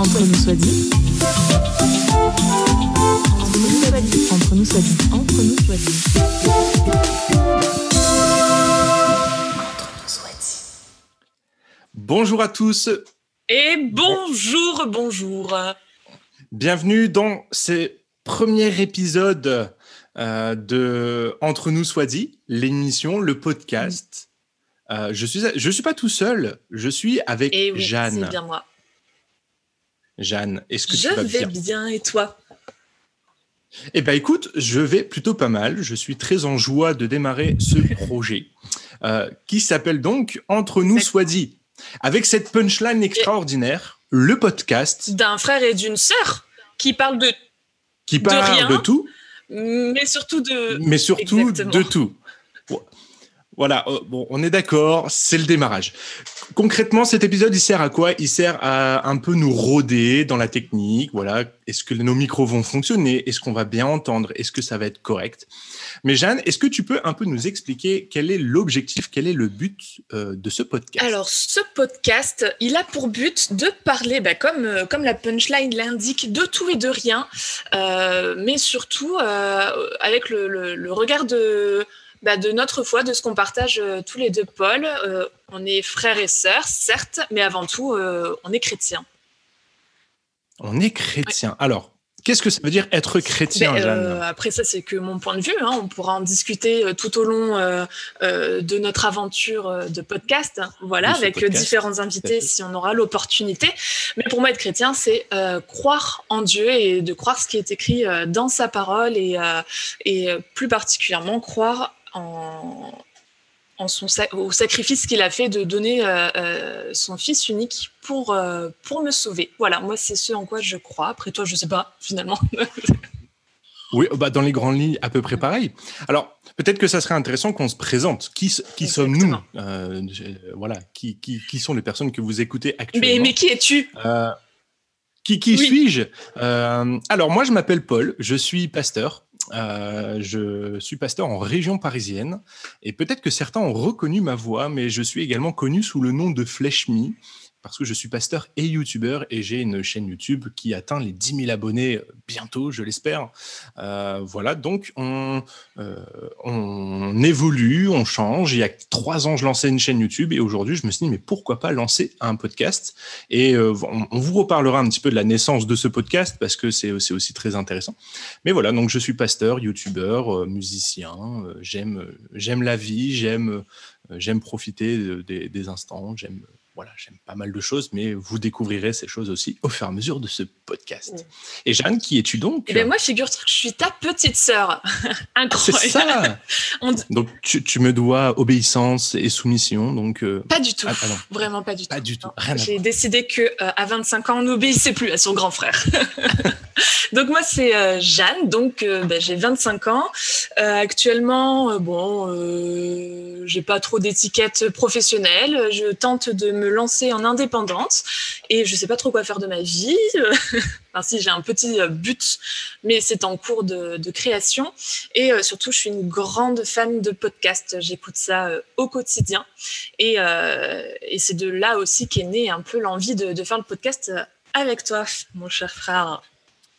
Entre nous soit dit. Entre nous soit dit. Entre nous soit dit. Entre nous soit dit. Entre nous soit dit. Bonjour à tous, Et bonjour, bonjour. bienvenue dans ce premier épisode euh, de Entre nous soit dit, l'émission, le podcast. Euh, je suis je suis pas tout seul, je suis avec Et oui, Jeanne. c'est bien moi. Jeanne, est-ce que Je tu vas vais bien bien et toi? Eh ben écoute, je vais plutôt pas mal. Je suis très en joie de démarrer ce projet euh, qui s'appelle donc Entre nous soit dit. Avec cette punchline extraordinaire, le podcast D'un frère et d'une sœur qui parlent de, qui De parle rien. de tout, mais surtout de. mais surtout Exactement. de tout. Voilà, euh, bon, on est d'accord, c'est le démarrage. Concrètement, cet épisode, il sert à quoi? Il sert à un peu nous rôder dans la technique. Voilà, est-ce que nos micros vont fonctionner? Est-ce qu'on va bien entendre? Est-ce que ça va être correct? Mais Jeanne, est-ce que tu peux un peu nous expliquer quel est l'objectif, quel est le but euh, de ce podcast? Alors, ce podcast, il a pour but de parler, bah, comme, euh, comme la punchline l'indique, de tout et de rien, euh, mais surtout avec le regard de, bah, de notre foi, de ce qu'on partage euh, tous les deux, Paul. Euh, on est frères et sœurs, certes, mais avant tout, euh, on est chrétiens. On est chrétien. Alors, qu'est-ce que ça veut dire être chrétien, Ben, Jeanne après ça, c'est que mon point de vue. hein. On pourra en discuter euh, tout au long euh, de notre aventure de podcast. hein. Voilà, avec podcast, différents invités si on aura l'opportunité. Mais pour moi, être chrétien, c'est croire en Dieu et de croire ce qui est écrit dans sa parole et, et plus particulièrement croire en en son sa- au sacrifice qu'il a fait de donner euh, euh, son fils unique pour, euh, pour me sauver. Voilà, moi, c'est ce en quoi je crois. Après toi, je sais pas, finalement. Oui, bah dans les grandes lignes, à peu près pareil. Alors, peut-être que ça serait intéressant qu'on se présente. Qui, qui sommes-nous? Euh, Voilà, qui, qui, qui sont les personnes que vous écoutez actuellement? Mais, mais qui es-tu? Qui, qui Oui. suis-je? Alors, moi, je m'appelle Paul, je suis pasteur. Euh, je suis pasteur en région parisienne et peut-être que certains ont reconnu ma voix, mais je suis également connu sous le nom de Flèche Me parce que je suis pasteur et youtubeur et j'ai une chaîne YouTube qui atteint les 10 000 abonnés bientôt, je l'espère. Euh, voilà, donc on, euh, on évolue, on change. Il y a trois ans, je lançais une chaîne YouTube et aujourd'hui, je me suis dit, mais pourquoi pas lancer un podcast? Et euh, on, vous reparlera un petit peu de la naissance de ce podcast parce que c'est aussi très intéressant. Mais voilà, donc je suis pasteur, youtubeur, musicien. j'aime la vie, j'aime profiter de- des, instants, j'aime voilà, j'aime pas mal de choses, mais vous découvrirez ces choses aussi au fur et à mesure de ce podcast. Et Jeanne, qui es-tu donc Eh ben moi, figure-toi que je suis ta petite sœur. C'est Incroyable. ça On dit- Donc tu, tu me dois obéissance et soumission, donc euh, Pas du tout. ah, Vraiment pas du tout. pas du tout, rien à J'ai décidé que euh, à 25 ans, on n'obéissait plus à son grand frère. donc moi, c'est euh, Jeanne. Donc euh, ben, j'ai 25 ans. Euh, actuellement, euh, bon, euh, j'ai pas trop d'étiquette professionnelle. Je tente de me lancer en indépendante et je sais pas trop quoi faire de ma vie. enfin, si j'ai un petit euh, but, mais c'est en cours de, création. Et euh, surtout, je suis une grande fan de podcasts. J'écoute ça euh, au quotidien. Et, c'est de là aussi qu'est née un peu l'envie de, faire le podcast avec toi, mon cher frère.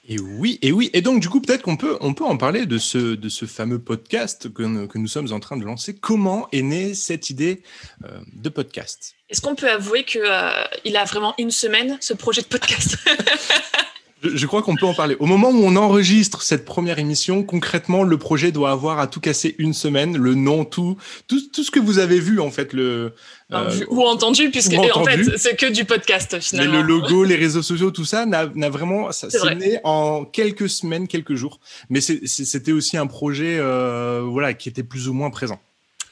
Et oui, et oui. Et donc, du coup, peut-être qu'on peut, on peut en parler de ce, de ce fameux podcast que, nous- sommes en train de lancer. Comment est née cette idée euh, de podcast? Est-ce qu'on peut avouer que euh, a vraiment une semaine ce projet de podcast? je, crois qu'on peut en parler. Au moment où on enregistre cette première émission, concrètement, le projet doit avoir à tout casser une semaine, le nom, tout, tout, tout ce que vous avez vu, en fait, le, euh, ou entendu puisque ou en fait c'est que du podcast Mais finalement. le logo, les réseaux sociaux, tout ça n'a vraiment, ça vrai. né en quelques semaines, quelques jours. Mais c'était aussi un projet, euh, voilà, qui était plus ou moins présent.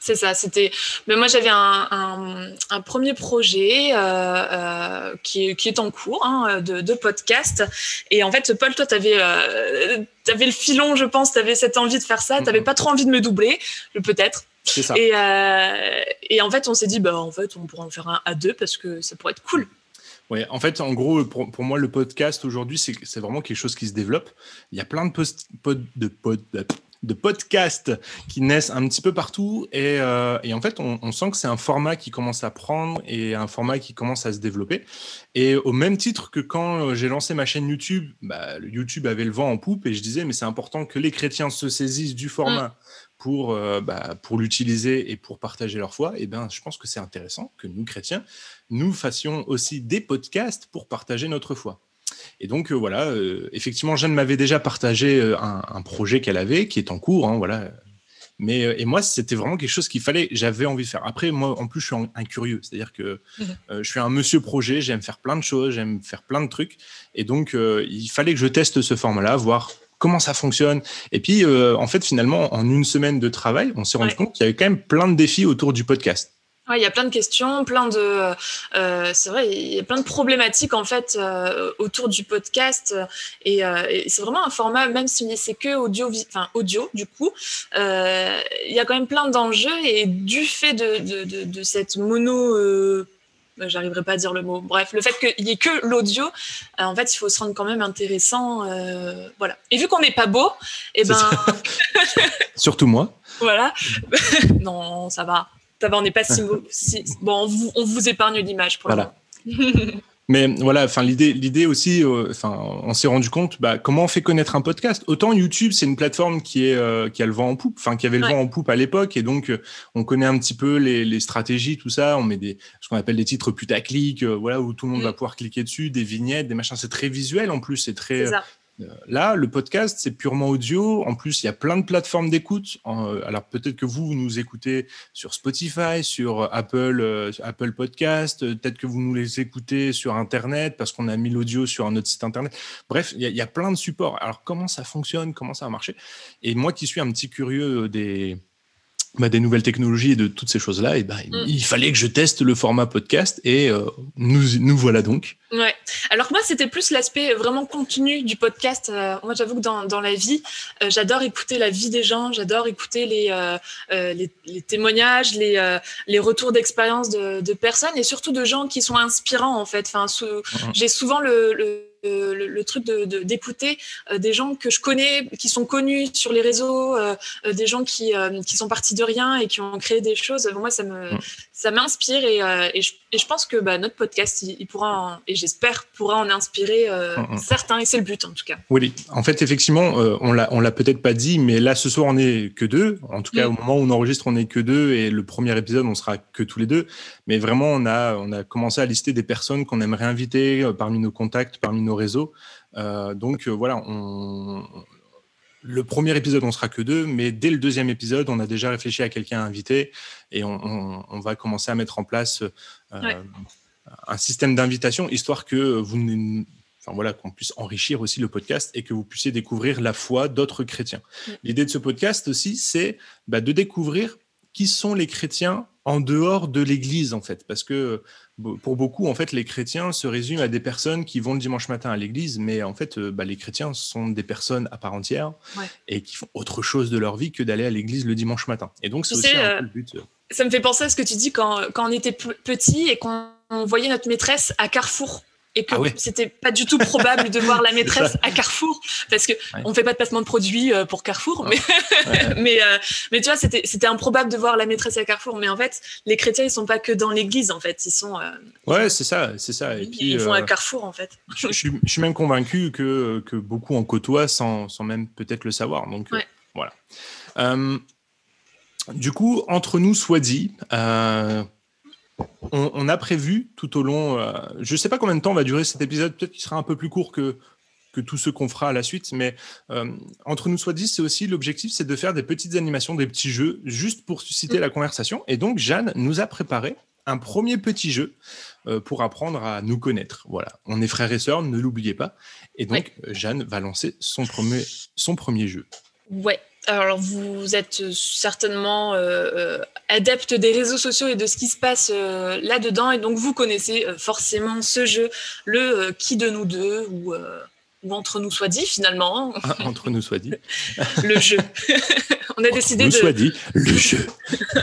C'est ça, c'était. Mais moi, j'avais un, un- un premier projet euh, euh, qui, est- qui est en cours hein, de, de podcast. Et en fait, Paul, toi, tu avais, le filon, je pense, tu avais cette envie de faire ça. Tu n'avais Mhm. pas trop envie de me doubler, peut-être. C'est ça. Et, euh, et en fait, on s'est dit, bah, en fait, on pourrait en faire un à deux parce que ça pourrait être cool. Ouais, en fait, en gros, pour, pour moi, le podcast aujourd'hui, c'est c'est vraiment quelque chose qui se développe. Il y a plein de, post, pod, de pod, de- podcasts qui naissent un petit peu partout. Et, euh, et en fait, on, on sent que c'est un format qui commence à prendre et un format qui commence à se développer. Et au même titre que quand j'ai lancé ma chaîne YouTube, bah, le YouTube avait le vent en poupe et je disais, mais c'est important que les chrétiens se saisissent du format pour, euh, bah, pour l'utiliser et pour partager leur foi, et eh ben, je pense que c'est intéressant que nous, chrétiens, nous fassions aussi des podcasts pour partager notre foi. Et donc, euh, voilà, euh, effectivement, Jeanne m'avait déjà partagé un, un projet qu'elle avait, qui est en cours, hein, voilà. Mais, et moi, c'était vraiment quelque chose qu'il fallait, j'avais envie de faire. Après, moi, en plus, je suis un, curieux, c'est-à-dire que mmh je suis un monsieur projet, j'aime faire plein de choses, j'aime faire plein de trucs. Et donc, il fallait que je teste ce format-là, voir comment ça fonctionne. Et puis, euh, en fait, finalement, en une semaine de travail, on s'est rendu compte qu'il y avait quand même plein de défis autour du podcast. Ouais, il y a plein de questions, plein de, euh, c'est vrai, il y a plein de problématiques en fait euh, autour du podcast et, c'est vraiment un format, même si c'est que audio, enfin audio du coup, il y a quand même plein d'enjeux et du fait de, de, de, de cette mono bah, j'arriverai pas à dire le mot. Bref, le fait qu'il y ait que l'audio, euh, en fait, il faut se rendre quand même intéressant. Euh, voilà. Et vu qu'on n'est pas beau, et eh ben. Surtout moi. Voilà. non, ça va. Ça va, on n'est pas si, si... Bon, on vous, on vous épargne l'image pour voilà. Mais voilà, enfin l'idée, l'idée aussi, euh, enfin, on s'est rendu compte, bah, comment on fait connaître un podcast? Autant YouTube, c'est une plateforme qui est euh, qui a le vent en poupe, enfin qui avait le vent en poupe à l'époque, et donc euh, on connaît un petit peu les, les, stratégies, tout ça. On met des ce qu'on appelle des titres putaclic, voilà, où tout le monde mm. va pouvoir cliquer dessus, des vignettes, des machins. C'est très visuel en plus, c'est très là, le podcast, c'est purement audio. En plus, il y a plein de plateformes d'écoute. Euh, alors peut-être que vous, nous écoutez sur Spotify, sur Apple, euh, Apple Podcast. Peut-être que vous nous les écoutez sur Internet parce qu'on a mis l'audio sur un autre site Internet. Bref, il y, y, a plein de supports. Alors comment ça fonctionne? Comment ça va marcher Et moi qui suis un petit curieux des bah, des nouvelles technologies et de toutes ces choses-là, et bah, mm. il fallait que je teste le format podcast et euh, nous, nous voilà donc. Ouais. Alors moi, c'était plus l'aspect vraiment continu du podcast. Euh, moi, j'avoue que dans, dans la vie, euh, j'adore écouter la vie des gens, j'adore écouter les, les, les, témoignages, les, les retours d'expérience de, de, personnes et surtout de gens qui sont inspirants en fait. Enfin, mm. j'ai souvent le, le euh, le, truc de, d'écouter euh, des gens que je connais, qui sont connus sur les réseaux, euh, des gens qui, qui sont partis de rien et qui ont créé des choses. Moi, ça me, mm. ça m'inspire et, et, je, et, je, pense que bah, notre podcast, il, pourra, et j'espère, pourra en inspirer mm, mm. certains et c'est le but en tout cas. Oui, en fait, effectivement, on l'a, on l'a peut-être pas dit, mais là, ce soir, on est que deux. En tout cas, au moment où on enregistre, on est que deux et le premier épisode, on sera que tous les deux. Mais vraiment, on a, on a commencé à lister des personnes qu'on aimerait inviter parmi nos contacts, parmi nos réseaux. Euh, donc euh, voilà, on, le premier épisode, on sera que deux, mais dès le deuxième épisode, on a déjà réfléchi à quelqu'un à inviter et on, va commencer à mettre en place euh, un système d'invitation, histoire que vous, enfin voilà, qu'on puisse enrichir aussi le podcast et que vous puissiez découvrir la foi d'autres chrétiens. L'idée de ce podcast aussi, c'est bah, de découvrir qui sont les chrétiens en dehors de l'Église, en fait, parce que pour beaucoup, en fait, les chrétiens se résument à des personnes qui vont le dimanche matin à l'église, mais en fait, euh, bah, les chrétiens sont des personnes à part entière et qui font autre chose de leur vie que d'aller à l'église le dimanche matin. Et donc, c'est aussi un peu le but. Euh. Ça me fait penser à ce que tu dis quand, quand on était petit et qu'on voyait notre maîtresse à Carrefour et que ah c'était pas du tout probable de voir la maîtresse à Carrefour parce que on fait pas de placement de produits euh, pour Carrefour mais mais euh, mais tu vois c'était c'était improbable de voir la maîtresse à Carrefour mais en fait les chrétiens ils sont pas que dans l'église en fait. Ils sont euh, ouais c'est ça c'est ça. Et puis ils vont à Carrefour en fait. je, je, suis même convaincu que que beaucoup en côtoient sans sans même peut-être le savoir. Donc voilà. Du coup entre nous soit dit on, a prévu tout au long, euh, je ne sais pas combien de temps va durer cet épisode, peut-être qu'il sera un peu plus court que, que tout ce qu'on fera à la suite, mais euh, entre nous soit dit, c'est aussi l'objectif, c'est de faire des petites animations, des petits jeux, juste pour susciter la conversation. Et donc, Jeanne nous a préparé un premier petit jeu euh, pour apprendre à nous connaître. Voilà, on est frères et sœurs, ne l'oubliez pas. Et donc, Jeanne va lancer son premier, son premier jeu. Ouais, alors, vous êtes certainement euh, euh, adepte des réseaux sociaux et de ce qui se passe euh, là-dedans, et donc vous connaissez forcément ce jeu, le qui de nous deux, ou, ou entre nous soit dit finalement. Ah, entre nous soit dit. le jeu. On a décidé nous de. soit dit, le jeu.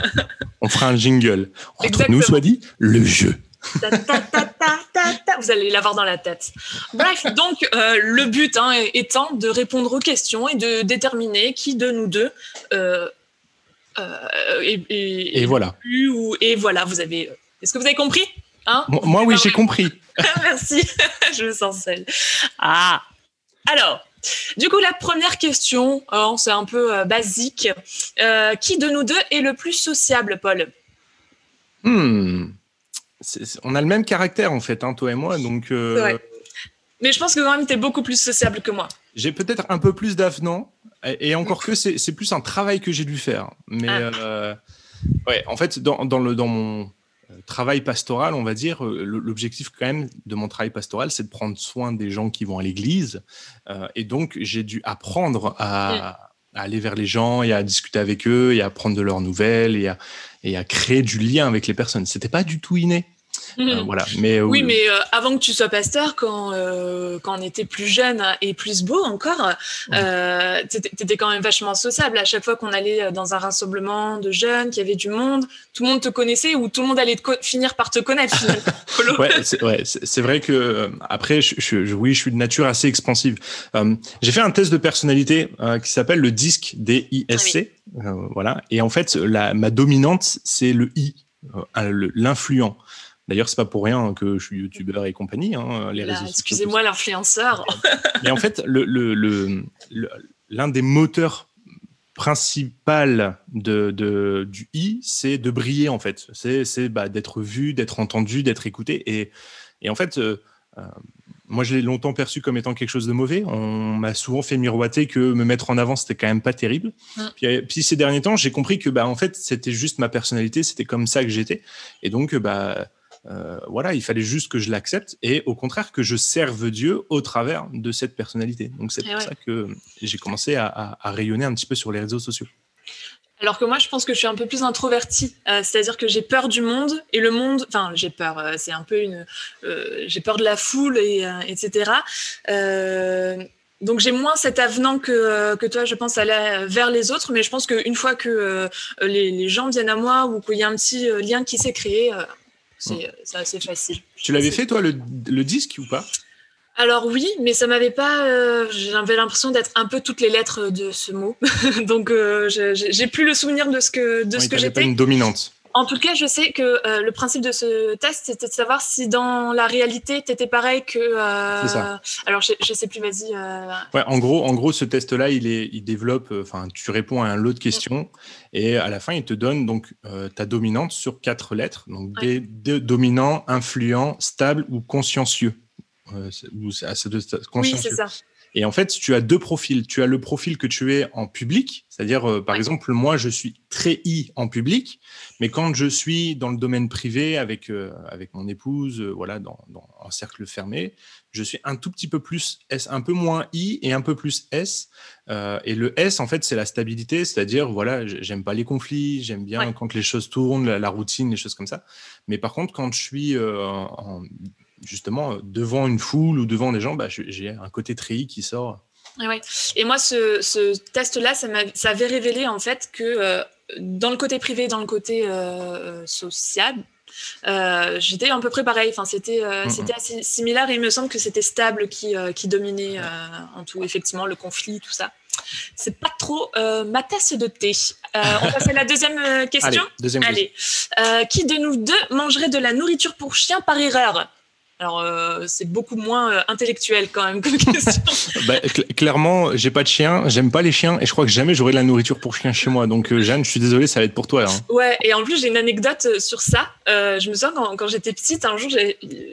On fera un jingle. Entre nous soit dit, le jeu. Ta, ta, ta, ta, ta, ta. Vous allez l'avoir dans la tête. Bref, donc euh, le but hein, étant de répondre aux questions et de déterminer qui de nous deux euh, euh, et, et- Et voilà. plus ou et voilà. Vous avez. Est-ce que vous avez compris hein? Moi, moi, oui, Ah j'ai oui. compris. Merci, je me sens seule. Ah, alors, du coup, la première question, hein, c'est un peu euh, basique. Euh, qui de nous deux est le plus sociable, Paul? Hmm. On a le même caractère, en fait, hein, toi et moi. Donc, euh. Mais je pense que quand même, tu es beaucoup plus sociable que moi. j'ai peut-être un peu plus d'avenant. Et, et encore que c'est plus un travail que j'ai dû faire. Mais Ah. euh, ouais, en fait, dans, dans le, dans mon euh, travail pastoral, on va dire, l'objectif quand même de mon travail pastoral, c'est de prendre soin des gens qui vont à l'église. Euh, et donc, j'ai dû apprendre à, aller vers les gens et à discuter avec eux et à prendre de leurs nouvelles et à, et à créer du lien avec les personnes. C'était pas du tout inné. Euh, voilà. Mais, euh, Oui, mais euh, avant que tu sois pasteur, quand, quand on était plus jeune et plus beau encore, euh, t'étais t'étais quand même vachement sociable. À chaque fois qu'on allait dans un rassemblement de jeunes, qu'il y avait du monde, tout le monde te connaissait ou tout le monde allait te finir par te connaître. ouais, c'est ouais, vrai que après, je, je- je- oui, je suis de nature assez expansive. J'ai fait un test de personnalité qui s'appelle le DISC, D-I-S-C, euh, voilà. Et en fait, la, ma dominante, c'est le I, l'influent. D'ailleurs, c'est pas pour rien que je suis youtubeur et compagnie. Hein, les Là, réseaux sociaux, Excusez-moi, l'influenceur. mais en fait, le, le, le- le- l'un des moteurs principaux de, de- du i, c'est de briller en fait. C'est, bah, d'être vu, d'être entendu, d'être écouté. Et, et en fait, euh, euh, moi, je l'ai longtemps perçu comme étant quelque chose de mauvais. On m'a souvent fait miroiter que me mettre en avant, c'était quand même pas terrible. Puis, euh, puis ces derniers temps, j'ai compris que bah, en fait, c'était juste ma personnalité, c'était comme ça que j'étais. Et donc, bah, euh, voilà, il fallait juste que je l'accepte et au contraire que je serve Dieu au travers de cette personnalité. Donc c'est Et pour ouais. ça que j'ai commencé à, à- à rayonner un petit peu sur les réseaux sociaux. Alors que moi, je pense que je suis un peu plus introvertie. Euh, C'est-à-dire que j'ai peur du monde et le monde. Enfin, j'ai peur. euh, c'est un peu une. euh, j'ai peur de la foule et etc. Donc j'ai moins cet avenant que, que toi, je pense, aller vers les autres. Mais je pense qu'une fois que les, les gens viennent à moi ou qu'il y a un petit lien qui s'est créé, c'est c'est assez facile. Tu l'avais fait toi le, le disque ou pas? Alors oui, mais ça m'avait pas. euh, J'avais l'impression d'être un peu toutes les lettres de ce mot. donc euh, j'ai plus le souvenir de ce que de Oui, ce que t'avais pas j'étais. une dominante. En tout cas, je sais que euh, le principe de ce test, c'était de savoir si dans la réalité, tu étais pareil que. euh, C'est ça. Alors, je, je sais plus, vas-y. euh, Ouais, en gros, en gros, ce test-là, il est, il développe. Enfin, tu réponds à un lot de questions et à la fin, il te donne donc ta dominante sur quatre lettres. Donc, des dominants, influents, stables ou consciencieux. Ou de- Oui, consciencieux. c'est ça. Et en fait, tu as deux profils. Tu as le profil que tu es en public, c'est-à-dire, euh, par Ouais. exemple, moi, je suis très I en public, mais quand je suis dans le domaine privé avec, euh, avec mon épouse, euh, voilà, dans, dans un cercle fermé, je suis un tout petit peu plus S, un peu moins I et un peu plus S. Et le S, en fait, c'est la stabilité, c'est-à-dire, voilà, j'aime pas les conflits, j'aime bien Ouais. quand les choses tournent, la, la routine, les choses comme ça. Mais par contre, quand je suis en- justement euh, devant une foule ou devant des gens, bah, j'ai un côté tri qui sort. Ouais. Et moi, ce, ce test-là, ça, m'a- ça avait révélé en fait que euh, dans le côté privé, dans le côté euh, social, euh, j'étais à peu près pareil. Enfin, c'était euh, c'était assez similaire et il me semble que c'était stable qui, euh, qui dominait en tout. Effectivement, le conflit, tout ça. C'est pas trop ma tasse de thé. On passe à la deuxième question. Allez, deuxième question. Allez, qui de nous deux mangerait de la nourriture pour chien par erreur? Alors, euh, c'est beaucoup moins euh, intellectuel quand même comme question. Bah, cl- clairement, j'ai pas de chien, j'aime pas les chiens et je crois que jamais j'aurai de la nourriture pour chien chez moi. Donc, euh, Jeanne, je suis désolé, ça va être pour toi. hein. ouais, et en plus, j'ai une anecdote euh, sur ça. Je me souviens quand, quand j'étais petite, un jour,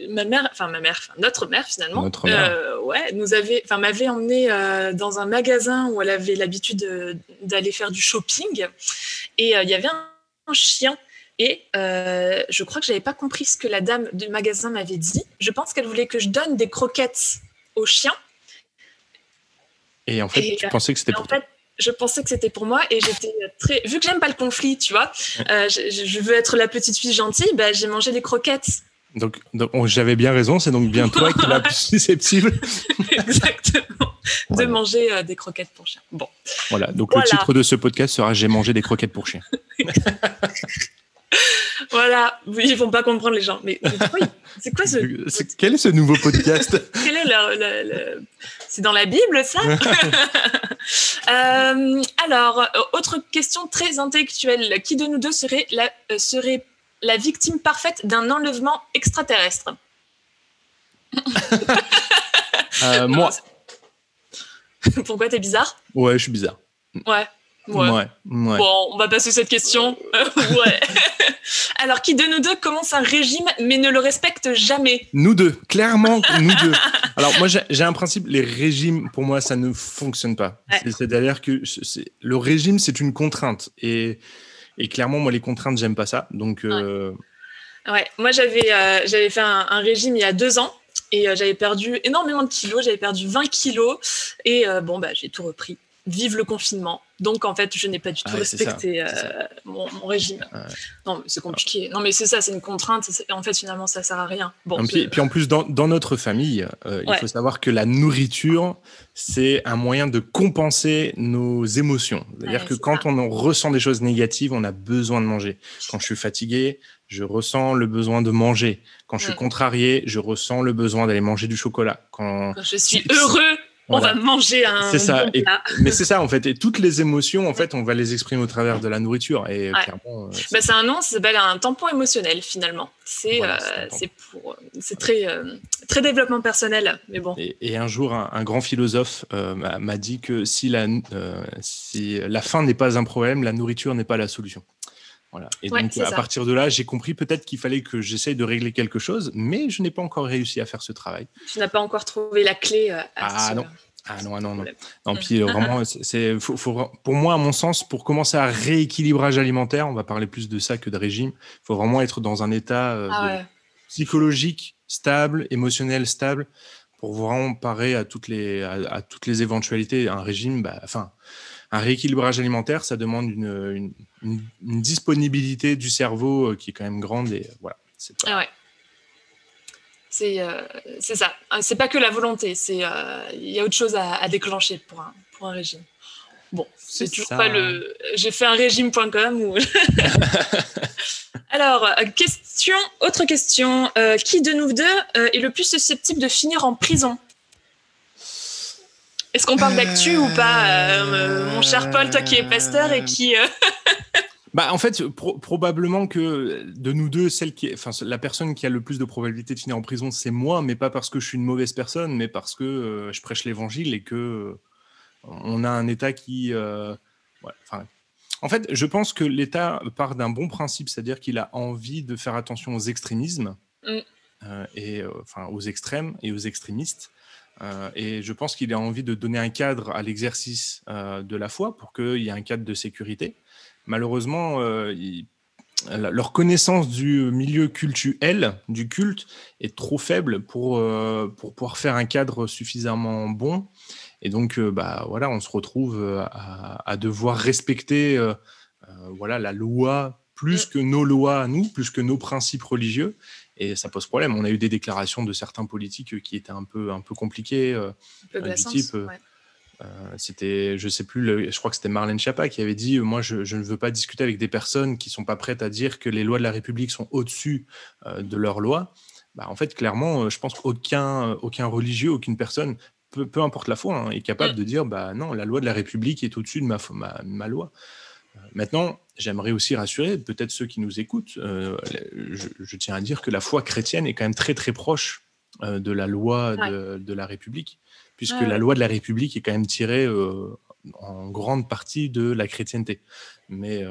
ma mère, enfin ma mère, notre mère finalement, Notre mère. ouais, nous avait, enfin m'avait emmené dans un magasin où elle avait l'habitude d'aller faire du shopping et il y avait un, un chien. Et euh, je crois que j'avais pas compris ce que la dame du magasin m'avait dit. Je pense qu'elle voulait que je donne des croquettes au chien. Et en fait, Et, tu euh, pensais que c'était Et pour en toi. fait, je pensais que c'était pour moi et j'étais très. Vu que j'aime pas le conflit, tu vois, euh, je, veux être la petite fille gentille, bah, j'ai mangé des croquettes. Donc, donc, oh, j'avais bien raison, c'est donc bien toi qui es la plus susceptible. Exactement. De manger euh, des croquettes pour chien. Bon. Voilà, donc Voilà. le titre de ce podcast sera J'ai mangé des croquettes pour chien. voilà, ils vont pas comprendre les gens. Mais, c'est quoi ce. quel est ce nouveau podcast Quel est le, C'est dans la Bible, ça euh, Alors, autre question très intellectuelle. Qui de nous deux serait la, euh, serait la victime parfaite d'un enlèvement extraterrestre euh, Moi. Pourquoi t'es bizarre? Ouais, je suis bizarre. Ouais. Ouais. Bon, on va passer cette question. ouais. Alors, qui de nous deux commence un régime mais ne le respecte jamais? Nous deux, clairement, nous deux. Alors, moi, j'ai un principe les régimes, pour moi, ça ne fonctionne pas. C'est-à-dire que le régime, c'est une contrainte. Et, et, clairement, moi, les contraintes, j'aime pas ça. Donc. Euh, ouais. moi, j'avais euh, j'avais fait un, régime il y a deux ans et euh, j'avais perdu énormément de kilos. J'avais perdu 20 kilos et bon, bah, j'ai tout repris vive le confinement. Donc, en fait, je n'ai pas du tout respecté euh, mon, régime. Non, c'est compliqué. Non, mais c'est ça, c'est une contrainte. En fait, finalement, ça sert à rien. Bon, et puis, en plus, dans, notre famille, euh, il faut savoir que la nourriture, c'est un moyen de compenser nos émotions. C'est-à-dire que quand on ressent des choses négatives, on a besoin de manger. Quand je suis fatigué, je ressens le besoin de manger. Quand je suis contrarié, je ressens le besoin d'aller manger du chocolat. Quand, Quand je suis heureux, on va manger un. C'est ça. mais c'est ça en fait. Et toutes les émotions, en fait, on va les exprimer au travers de la nourriture. Et clairement. Euh, bah, c'est un nom, ça s'appelle un tampon émotionnel finalement. C'est euh, pour, c'est très euh, très développement personnel. Mais bon. Et, un jour, un, grand philosophe m'a dit que si la si la faim n'est pas un problème, la nourriture n'est pas la solution. Voilà. Et donc, à partir de là, j'ai compris peut-être qu'il fallait que j'essaye de régler quelque chose, mais je n'ai pas encore réussi à faire ce travail. Tu n'as pas encore trouvé la clé à ah, non. Ah non, ah non, non. non puis euh, vraiment, c'est, faut, pour moi, à mon sens, pour commencer à rééquilibrage alimentaire, on va parler plus de ça que de régime, il faut vraiment être dans un état euh, ah psychologique stable, émotionnel stable, pour vraiment parer à toutes les, à, toutes les éventualités. Un régime, bah, enfin, un rééquilibrage alimentaire, ça demande une, disponibilité du cerveau euh, qui est quand même grande et voilà. C'est ah ouais. C'est euh, ça. Euh, c'est pas que la volonté. C'est il y a autre chose à, déclencher pour un, pour un régime. Bon, c'est toujours pas le. J'ai fait un régime.com ou. Alors, question, autre question. qui de nous deux est le plus susceptible de finir en prison? Est-ce qu'on parle d'actu ou pas, euh, mon cher Paul, toi qui es pasteur et qui. Euh, bah, en fait, probablement que de nous deux, celle qui enfin, la personne qui a le plus de probabilité de finir en prison, c'est moi, mais pas parce que je suis une mauvaise personne, mais parce que euh, je prêche l'évangile et que on a un État qui. en fait, je pense que l'État part d'un bon principe, c'est-à-dire qu'il a envie de faire attention aux extrémismes mm. et enfin aux extrêmes et aux extrémistes. Euh, et je pense qu'il a envie de donner un cadre à l'exercice euh, de la foi pour qu'il y ait un cadre de sécurité. Malheureusement, euh, leur connaissance du milieu cultuel, du culte, est trop faible pour, pour pouvoir faire un cadre suffisamment bon. Et donc, bah, voilà, on se retrouve à, à devoir respecter voilà, la loi plus mm. que nos lois à nous, plus que nos principes religieux. Et ça pose problème. On a eu des déclarations de certains politiques qui étaient un peu, un peu compliquées, euh, du type. Euh, euh, c'était, je sais plus, je crois que c'était Marlène Schiappa qui avait dit Moi, je, ne veux pas discuter avec des personnes qui sont pas prêtes à dire que les lois de la République sont au-dessus de leurs lois. Bah, en fait, clairement, je pense qu'aucun aucun religieux, aucune personne, peu, peu importe la foi, hein, est capable mm. de dire Bah non, la loi de la République est au-dessus de ma, ma, ma loi. Maintenant, j'aimerais aussi rassurer peut-être ceux qui nous écoutent. Euh, je, tiens à dire que la foi chrétienne est quand même très très proche euh, de la loi de, la République, puisque la loi de la République est quand même tirée euh, en grande partie de la chrétienté. Mais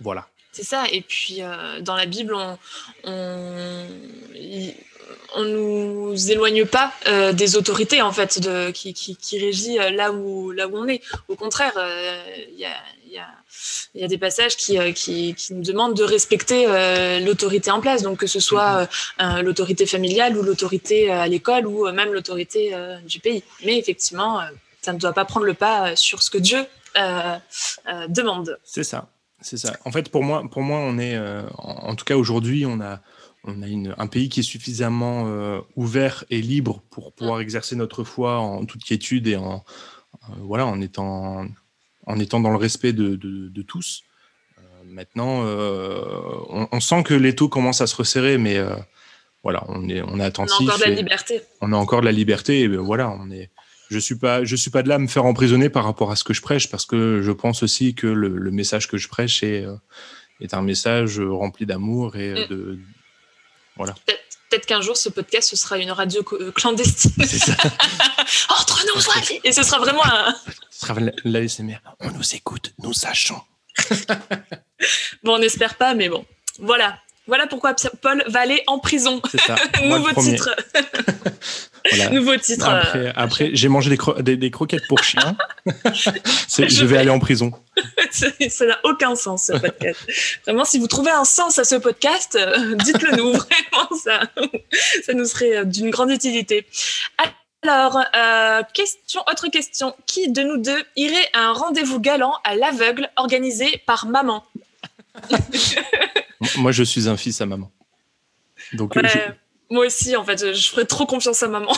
voilà. C'est ça. Et puis dans la Bible, on, on, on nous éloigne pas des autorités en fait de, qui, qui, qui régit là où là où on est. Au contraire, il y a il y a des passages qui, euh, qui, nous demandent de respecter euh, l'autorité en place, donc que ce soit euh, l'autorité familiale ou l'autorité à l'école ou même l'autorité du pays. Mais effectivement, ça ne doit pas prendre le pas sur ce que Dieu demande. C'est ça, c'est ça. En fait, pour moi, pour moi, on est, en, tout cas aujourd'hui, on a on a un pays qui est suffisamment ouvert et libre pour pouvoir exercer notre foi en toute quiétude et en, voilà, en étant en étant dans le respect de, tous. Euh, maintenant, on, on, sent que l'étau commence à se resserrer, mais voilà, on est, on est attentif. On a encore de la liberté. On a encore de la liberté, et voilà, on est. Je suis pas, je suis pas de là à me faire emprisonner par rapport à ce que je prêche, parce que je pense aussi que le, le message que je prêche est, est un message rempli d'amour et mm. de, voilà. Peut-être qu'un jour, ce podcast, ce sera une radio clandestine. Ça. Entre nous, Et ce sera vraiment un. Ce sera l'ASMR. On nous écoute, nous sachons. bon, on n'espère pas, mais bon. Voilà. Voilà pourquoi Paul va aller en prison. Ça. Nouveau titre. Nouveau titre. Après, j'ai mangé des, croquettes pour chien. je vais aller en prison. ça n'a aucun sens, ce podcast. Vraiment, si vous trouvez un sens à ce podcast, euh, dites-le nous. Vraiment, ça, ça nous serait d'une grande utilité. Alors, euh, question, autre question. Qui de nous deux irait à un rendez-vous galant à l'aveugle organisé par maman? Moi, je suis un fils à maman. Donc, euh, Moi aussi, en fait, je ferais trop confiance à maman.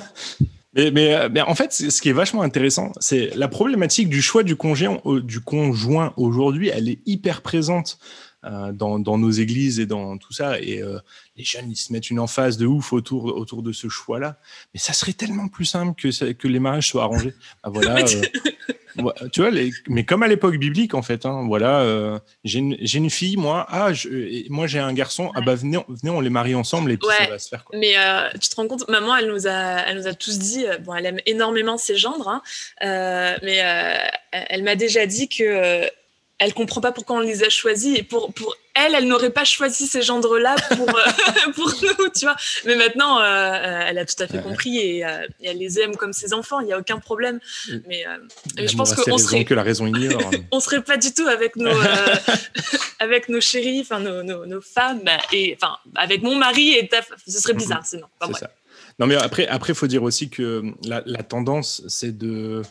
mais, mais, mais, en fait, ce qui est vachement intéressant, c'est la problématique du choix du, conjoint, du conjoint aujourd'hui, elle est hyper présente euh, dans, dans, nos églises et dans tout ça. Et euh, les jeunes, ils se mettent une emphase de ouf autour, autour de ce choix-là. Mais ça serait tellement plus simple que, que les mariages soient arrangés. Ah, voilà. tu vois, mais comme à l'époque biblique, en fait, hein, voilà, euh, j'ai une, une, fille, moi, ah, je, moi j'ai un garçon, ah bah venez, venez, on les marie ensemble et puis ça va se faire. Quoi. Mais euh, tu te rends compte, maman, elle nous a, elle nous a tous dit, euh, bon, elle aime énormément ses gendres, hein, mais elle m'a déjà dit que elle comprend pas pourquoi on les a choisis et pour, pour elle, elle n'aurait pas choisi ces gendres-là pour, euh, pour nous, tu vois. Mais maintenant, euh, euh, elle a tout à fait compris et, elle les aime comme ses enfants, il n'y a aucun problème. Mais, je pense qu'on serait. que la raison ignore. on serait pas du tout avec nos, avec nos chéris, enfin nos, nos, femmes, et enfin avec mon mari, et ce serait bizarre mm-hmm. sinon. c'est ça. Non, mais après, après, faut dire aussi que la, la tendance, c'est de,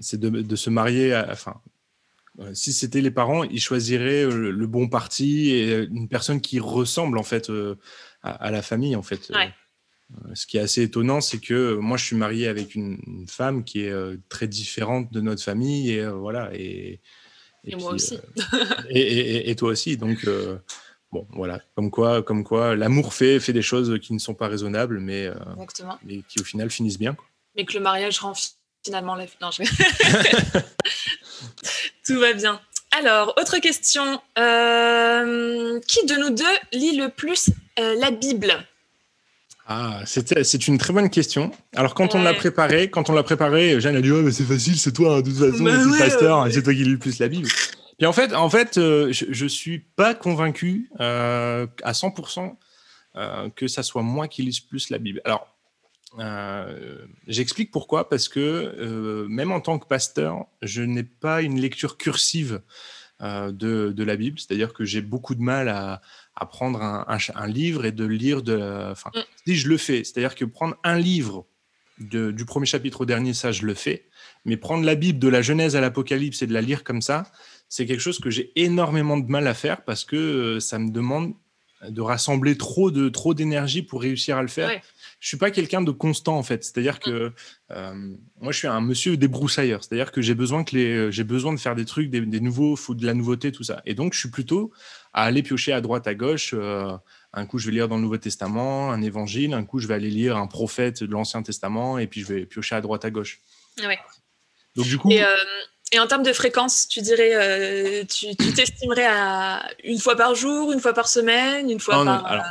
c'est de, de, se marier, enfin, si c'était les parents, ils choisiraient euh, le, bon parti et euh, une personne qui ressemble en fait euh, à, la famille en fait. Ce qui est assez étonnant, c'est que moi je suis marié avec une, femme qui est très différente de notre famille et voilà et, et, moi aussi. et, toi aussi donc. Bon, voilà, comme quoi, comme quoi, l'amour fait, fait des choses qui ne sont pas raisonnables, mais, mais qui au final finissent bien. Mais que le mariage rend finalement la non, je... Tout va bien. Alors, autre question. Euh, qui de nous deux lit le plus euh, la Bible? Ah, c'est une très bonne question. Alors, quand on l'a préparé, quand on l'a préparé, Jeanne a dit mais c'est facile, c'est toi, hein, de toute façon, bah c'est pasteur, c'est toi qui lis le plus la Bible. Puis en fait, en fait euh, je ne suis pas convaincu à 100% que ça soit moi qui lise plus la Bible. Alors, euh, j'explique pourquoi, parce que euh, même en tant que pasteur, je n'ai pas une lecture cursive euh, de, de, la Bible, c'est-à-dire que j'ai beaucoup de mal à, à prendre un, un, livre et de lire de... Enfin, mm. si je le fais, c'est-à-dire que prendre un livre de, du premier chapitre au dernier, ça, je le fais, mais prendre la Bible de la Genèse à l'Apocalypse et de la lire comme ça, c'est quelque chose que j'ai énormément de mal à faire parce que ça me demande de rassembler trop de trop d'énergie pour réussir à le faire. Ouais je suis pas quelqu'un de constant en fait. C'est-à-dire que euh, moi, je suis un monsieur débroussailleur. C'est-à-dire que j'ai besoin que les, j'ai besoin de faire des trucs, des, nouveaux, faut de la nouveauté, tout ça. Et donc, je suis plutôt à aller piocher à droite, à gauche. Euh, un coup, je vais lire dans le Nouveau Testament, un évangile. Un coup, je vais aller lire un prophète de l'Ancien Testament, et puis je vais piocher à droite, à gauche. Ouais. Donc du coup. Et, euh, en termes de fréquence, tu dirais, tu, t'estimerais à une fois par jour, une fois par semaine, une fois par. alors,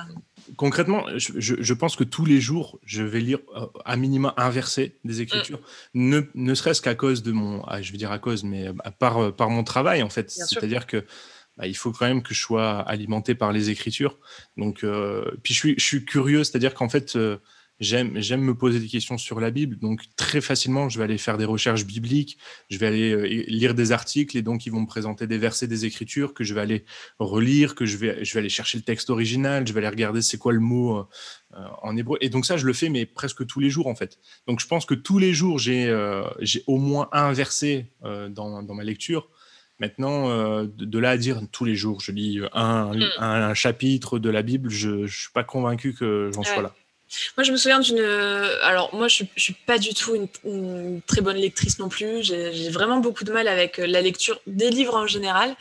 concrètement, je, pense que tous les jours, je vais lire euh, à minima un verset des Écritures, ne, ne serait-ce qu'à cause de mon, ah, je veux dire à cause, mais euh, par, euh, par mon travail en fait. C'est-à-dire que bah, il faut quand même que je sois alimenté par les Écritures. Donc, puis je suis, je suis curieux, c'est-à-dire qu'en fait j'aime j'aime me poser des questions sur la Bible donc très facilement je vais aller faire des recherches bibliques je vais aller euh, lire des articles et donc ils vont me présenter des versets des écritures que je vais aller relire que je vais je vais aller chercher le texte original je vais aller regarder c'est quoi le mot euh, en hébreu. Et donc ça je le fais mais presque tous les jours en fait. Donc je pense que tous les jours j'ai euh, j'ai au moins un verset dans, dans ma lecture. Maintenant, de, là à dire tous les jours, je lis un, un, chapitre de la Bible, je ne suis pas convaincu que j'en sois là. Moi, je me souviens d'une. Alors, moi, je ne suis pas du tout une, très bonne lectrice non plus. J'ai vraiment beaucoup de mal avec la lecture des livres en général.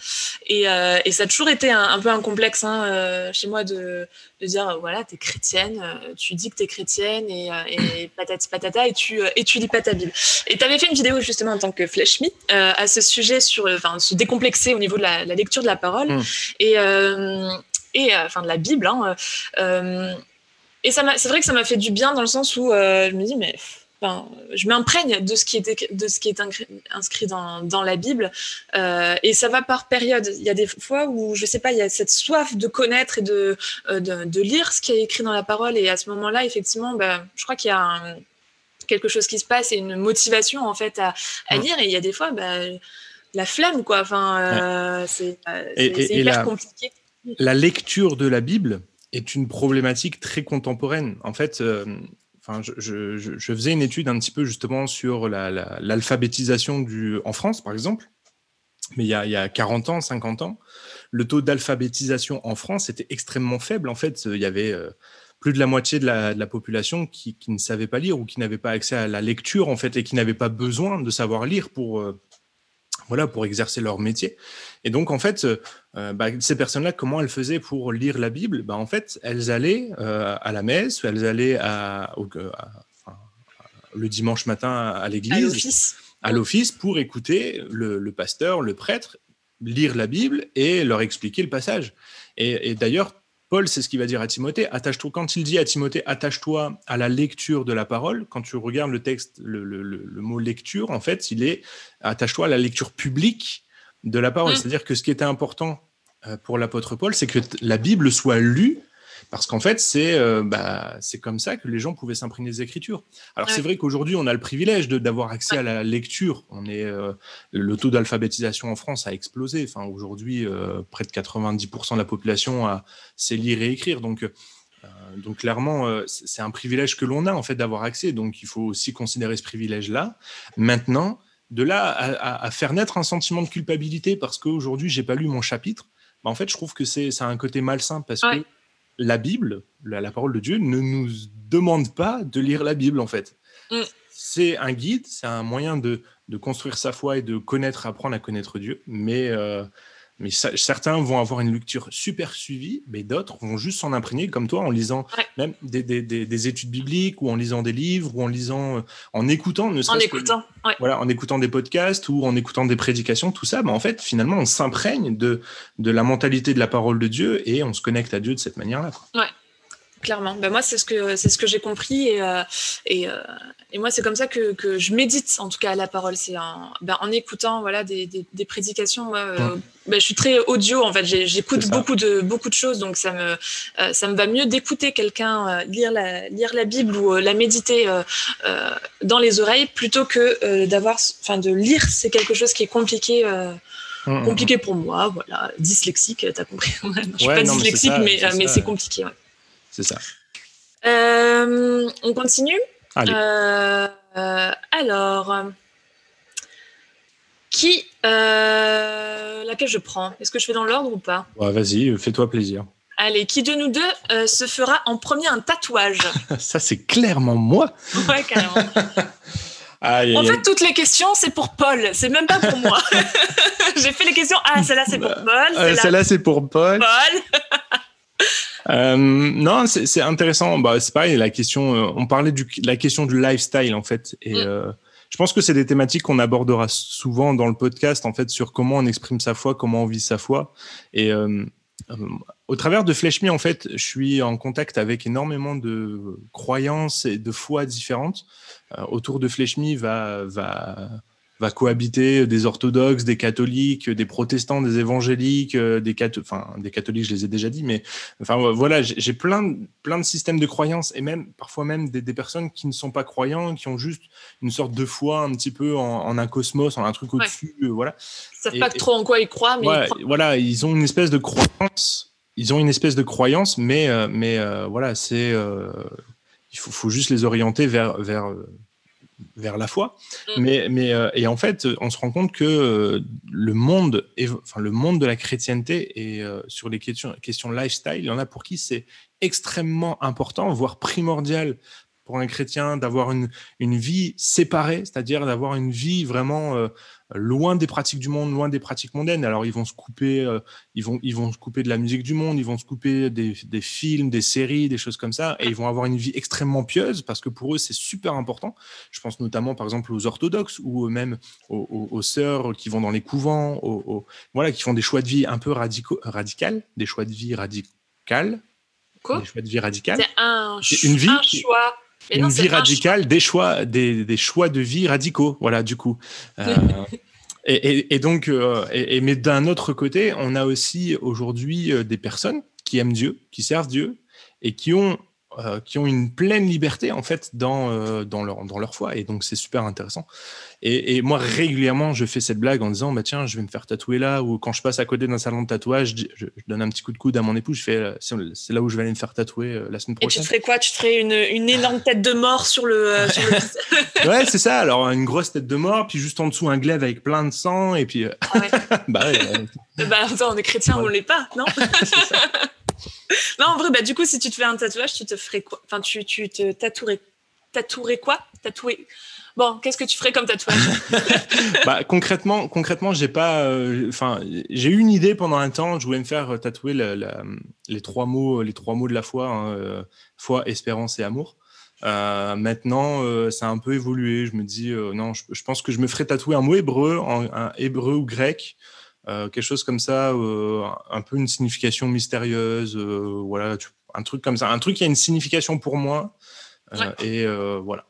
Et, euh, et ça a toujours été un, peu un complexe hein, euh, chez moi de, de dire voilà, tu es chrétienne, euh, tu dis que tu es chrétienne et, et patati patata, et tu, et tu lis pas ta Bible. Et tu avais fait une vidéo justement en tant que Flesh Me à ce sujet sur enfin, se décomplexer au niveau de la, lecture de la parole. Mmh. Et. et enfin de la Bible, hein, et c'est vrai que ça m'a fait du bien dans le sens où euh, je me dis, mais enfin, je m'imprègne de ce qui est, de ce qui est inscrit dans, dans la Bible. Euh, et ça va par période. Il y a des fois où, je sais pas, il y a cette soif de connaître et de, euh, de, de lire ce qui est écrit dans la parole. Et à ce moment-là, effectivement, ben, je crois qu'il y a quelque chose qui se passe et une motivation en fait à, à lire. Et il y a des fois, ben, la flamme, quoi. Enfin, c'est hyper compliqué. La lecture de la Bible, est une problématique très contemporaine. En fait, euh, enfin, je, faisais une étude un petit peu justement sur l'alphabétisation en France, par exemple. Mais il y, a, il y a 40 ans, 50 ans, le taux d'alphabétisation en France était extrêmement faible. En fait, il y avait euh, plus de la moitié de la, population qui, qui, ne savait pas lire ou qui n'avait pas accès à la lecture, en fait, et qui n'avait pas besoin de savoir lire pour, euh, voilà, pour exercer leur métier. Et donc, en fait, euh, bah, ces personnes-là, comment elles faisaient pour lire la Bible? Bah, En fait, elles allaient euh, à la messe, elles allaient à, le dimanche matin à l'église, à l'office, pour écouter le, pasteur, le prêtre, lire la Bible et leur expliquer le passage. Et, et d'ailleurs, Paul, c'est ce qu'il va dire à Timothée. Attache-toi quand il dit à Timothée, attache-toi à la lecture de la parole. Quand tu regardes le texte, le, mot lecture, en fait, il est attache-toi à la lecture publique de la parole. Mm. C'est-à-dire que ce qui était important euh, pour l'apôtre Paul, c'est que la Bible soit lue parce qu'en fait, c'est euh, bah, c'est comme ça que les gens pouvaient s'imprégner des Écritures. Alors c'est vrai qu'aujourd'hui, on a le privilège d'avoir accès à la lecture. On est euh, le taux d'alphabétisation en France a explosé. Enfin aujourd'hui, euh, près de 90% de la population a, sait lire et écrire. Donc donc clairement, c'est un privilège que l'on a en fait d'avoir accès. Donc il faut aussi considérer ce privilège-là. Maintenant, de là à, faire naître un sentiment de culpabilité parce qu'aujourd'hui j'ai pas lu mon chapitre, bah, en fait je trouve que c'est ça a un côté malsain parce que la Bible, la, parole de Dieu, ne nous demande pas de lire la Bible, en fait. Mm. C'est un guide, c'est un moyen de, construire sa foi et de connaître, apprendre à connaître Dieu. Mais mais certains vont avoir une lecture super suivie, mais d'autres vont juste s'en imprégner, comme toi, en lisant même des, des, des, études bibliques ou en lisant des livres ou en lisant, euh, en écoutant, ne en écoutant, voilà, en écoutant des podcasts ou en écoutant des prédications, tout ça. Mais en fait, finalement, on s'imprègne de, de la mentalité de la parole de Dieu et on se connecte à Dieu de cette manière-là. Ouais. Clairement. Ben moi, c'est ce que c'est ce que j'ai compris et, euh, et, euh, et, moi, c'est comme ça que, que, je médite en tout cas à la parole. C'est en, ben, en écoutant voilà des, des, des prédications. Moi, euh, ben, je suis très audio en fait. J'écoute beaucoup de beaucoup de choses, donc ça me ça me va mieux d'écouter quelqu'un lire la lire la Bible ou la méditer dans les oreilles plutôt que d'avoir enfin de lire. C'est quelque chose qui est compliqué. Mmh, mmh, compliqué mmh. pour moi, voilà, dyslexique, t'as compris. je suis pas dyslexique, mais, mais c'est compliqué. Ouais. C'est ça. Euh, on continue euh, alors, qui, euh, laquelle je prends? Est-ce que je fais dans l'ordre ou pas? Vas-y, fais-toi plaisir. Allez, qui de nous deux se fera en premier un tatouage? Ça, c'est clairement moi. Ouais, carrément. en fait, toutes les questions, c'est pour Paul. C'est même pas pour moi. J'ai fait les questions. Ah, celle-là, c'est pour Paul. Celle-là, c'est pour Paul. Paul. Euh, non, c'est intéressant. Bah, c'est pareil, la question. Euh, on parlait de la question du lifestyle en fait, et mm. euh, je pense que c'est des thématiques qu'on abordera souvent dans le podcast en fait sur comment on exprime sa foi, comment on vit sa foi. Et au travers de Flesh Me, en fait, je suis en contact avec énormément de croyances et de foi différentes. autour de Flesh Me va va va cohabiter des orthodoxes, des catholiques, des protestants, des évangéliques, euh, des enfin des catholiques, je les ai déjà dit, mais enfin voilà, j'ai plein de, plein de systèmes de croyances et même parfois même des, des, personnes qui ne sont pas croyants, qui ont juste une sorte de foi un petit peu en, un cosmos, en un truc au-dessus, euh, voilà. Ils savent pas trop en quoi ils croient, mais voilà, ils ont une espèce de croyance, ils ont une espèce de croyance, mais euh, mais voilà, c'est il faut, faut, juste les orienter vers vers vers la foi. Mm. Mais, mais euh, et en fait, on se rend compte que euh, le monde, enfin le monde de la chrétienté et euh, sur les questions, questions lifestyle, il y en a pour qui c'est extrêmement important, voire primordial pour un chrétien d'avoir une, une vie séparée, c'est-à-dire d'avoir une vie vraiment euh, loin des pratiques du monde, loin des pratiques mondaines. Alors ils vont se couper, euh, ils vont, ils vont se couper de la musique du monde, ils vont se couper des, des films, des séries, des choses comme ça, et ils vont avoir une vie extrêmement pieuse parce que pour eux c'est super important. Je pense notamment par exemple aux orthodoxes ou même aux, aux- aux sœurs qui vont dans les couvents, aux, aux- voilà, qui font des choix de vie un peu radicaux, radicales, des choix de vie radicales, Quoi? Des choix de vie radicales C'est un, ch- une vie un qui- choix. Une non, vie choix. radicale, des choix, des, des choix de vie radicaux. Voilà, du coup. Euh, et, et- et donc, euh, et, mais d'un autre côté, on a aussi aujourd'hui euh, des personnes qui aiment Dieu, qui servent Dieu et qui ont euh, qui ont une pleine liberté en fait dans dans leur dans leur foi. Et donc, c'est super intéressant. Et, et moi, régulièrement, je fais cette blague en disant, bah tiens, je vais me faire tatouer là, ou quand je passe à côté d'un salon de tatouage, je, dis- je- je donne un petit coup de coude à mon époux, je fais, euh, c'est là où je vais aller me faire tatouer euh, la semaine Et tu prochaine. ferais quoi? Tu ferais une, une énorme tête de mort sur le. euh, sur le- Ouais, c'est ça. Alors, une grosse tête de mort, puis juste en dessous, un glaive avec plein de sang, et puis. euh, Ah ouais. bah ouais, ouais. Bah attends, on est chrétien, on l'est pas, non? Non, en vrai, bah du coup, si tu te fais un tatouage, tu te ferais quoi? Enfin, tu, tu te tatouerais. Tatouerais quoi? Tatouer. Bon, qu'est-ce que tu ferais comme tatouage? Bah, concrètement, concrètement, j'ai pas. euh, Enfin, j'ai eu une idée pendant un temps. Je voulais me faire tatouer la- la- les trois mots, les trois mots de la foi hein, euh, foi, espérance et amour. Euh, maintenant, euh, ça a un peu évolué. Je me dis, euh, non, je, je pense que je me ferais tatouer un mot hébreu, en, un hébreu ou grec, quelque chose comme ça, un peu une signification mystérieuse, voilà, tu- un truc comme ça, un truc qui a une signification pour moi. Ouais. Et voilà.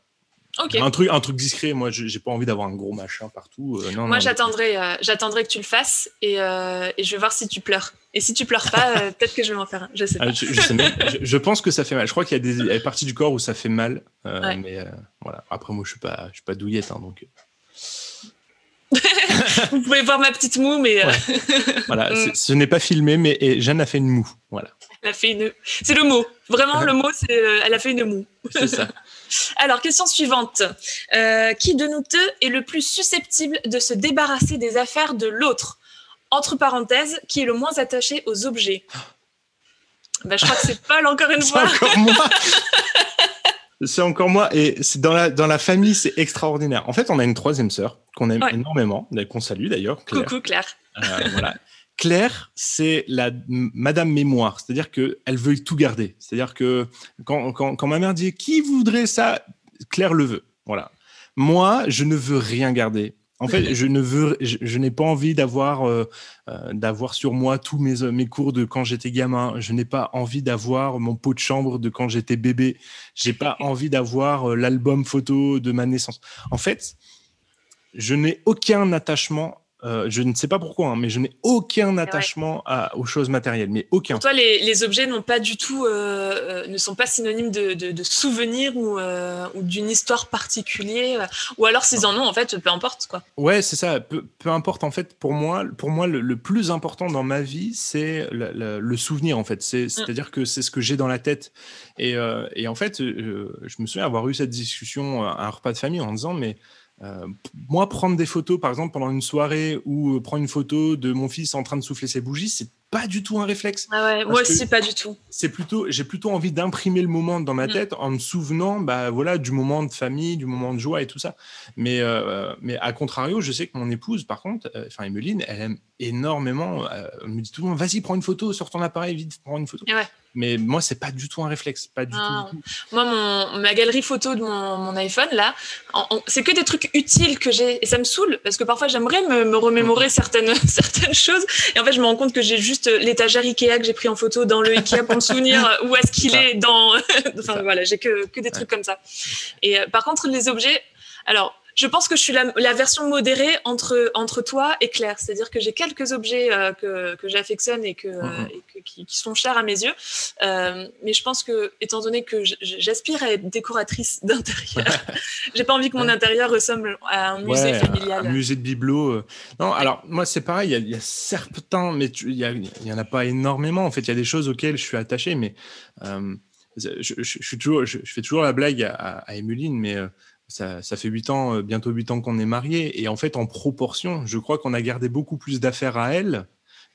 Un truc, un truc discret. Moi, j'ai pas envie d'avoir un gros machin partout. euh, non, Moi, j'attendrai, euh, j'attendrai que tu le fasses et, euh, et je vais voir si tu pleures. Et si tu pleures pas, peut-être que je vais m'en faire un. Je sais pas. Ah, je, je sais même- je- je pense que ça fait mal. Je crois qu'il y a des, il y a des parties du corps où ça fait mal. Ouais. Mais voilà. Après, moi, je suis pas, je suis pas douillette. hein, donc Vous pouvez voir ma petite moue, mais euh, voilà. Mm. Ce n'est pas filmé, mais et Jeanne a fait une moue. Voilà. elle a fait une. C'est le mot. Vraiment, le mot, c'est. euh, elle a fait une moue. C'est ça. Alors, question suivante. Euh, qui de nous deux est le plus susceptible de se débarrasser des affaires de l'autre? Entre parenthèses, qui est le moins attaché aux objets? Bah, Je crois que c'est Paul, encore une fois. encore moi. C'est encore moi. Et c'est dans la, dans la famille, c'est extraordinaire. En fait, on a une troisième sœur qu'on aime Ouais. énormément, qu'on salue d'ailleurs. Claire. Coucou, Claire. Euh, voilà. Claire, c'est la Madame Mémoire, c'est-à-dire qu'elle veut tout garder. C'est-à-dire que quand, quand, quand ma mère dit qui voudrait ça, Claire le veut. Voilà. Moi, je ne veux rien garder. En fait, je ne veux, je, je n'ai pas envie d'avoir, euh, euh, d'avoir sur moi tous mes, mes cours de quand j'étais gamin. Je n'ai pas envie d'avoir mon pot de chambre de quand j'étais bébé. J'ai pas envie d'avoir euh, l'album photo de ma naissance. En fait, je n'ai aucun attachement. Euh, je ne sais pas pourquoi, hein, mais je n'ai aucun attachement à, aux choses matérielles, mais aucun. Pour toi, les, les objets n'ont pas du tout, euh, euh, ne sont pas synonymes de, de, de souvenirs ou, ou d'une histoire particulière. Ou alors, s'ils en ont, en fait, peu importe, quoi. Ouais, c'est ça. Peu, peu importe en fait. Pour moi, pour moi, le, le plus important dans ma vie, c'est le, le- le souvenir en fait. C'est, c'est-à-dire que c'est ce que j'ai dans la tête. Et, et en fait, je me souviens avoir eu cette discussion à un repas de famille en disant, mais euh, moi, prendre des photos, par exemple, pendant une soirée ou euh, prendre une photo de mon fils en train de souffler ses bougies, c'est pas du tout un réflexe. Ah ouais, moi aussi, pas du tout. c'est plutôt j'ai plutôt envie d'imprimer le moment dans ma Mm. tête en me souvenant bah voilà du moment de famille du moment de joie et tout ça mais euh, mais à contrario je sais que mon épouse par contre euh, enfin Emeline elle aime énormément euh, elle me dit tout le temps vas-y prends une photo sur ton appareil vite prends une photo ouais. Mais moi c'est pas du tout un réflexe pas du Ah. tout, tout. Moi, mon, ma galerie photo de mon, mon iPhone, là, c'est que des trucs utiles que j'ai. Et ça me saoule, parce que parfois, j'aimerais me, me remémorer certaines, certaines choses. Et en fait, je me rends compte que j'ai juste l'étagère Ikea que j'ai pris en photo dans le Ikea pour me souvenir où est-ce qu'il est dans. enfin, voilà, j'ai que, que des trucs comme ça. Et euh, par contre, les objets. Alors, je pense que je suis la, la version modérée entre, entre toi et Claire. C'est-à-dire que j'ai quelques objets euh, que, que j'affectionne et, que, et que- qui, qui sont chers à mes yeux. Euh, mais je pense que, étant donné que j'aspire à être décoratrice d'intérieur, j'ai pas envie que mon intérieur ressemble à un musée Ouais, familial. Un, musée de bibelots. euh. Non, alors moi c'est pareil, il y y, a certains, mais il y, y en a pas énormément. En fait, il y a des choses auxquelles je suis attaché, mais euh, je, je- je suis toujours, je, je fais toujours la blague à, à, Emeline, mais ça, ça fait huit ans, euh, bientôt huit ans qu'on est mariés. Et en fait, en proportion, je crois qu'on a gardé beaucoup plus d'affaires à elle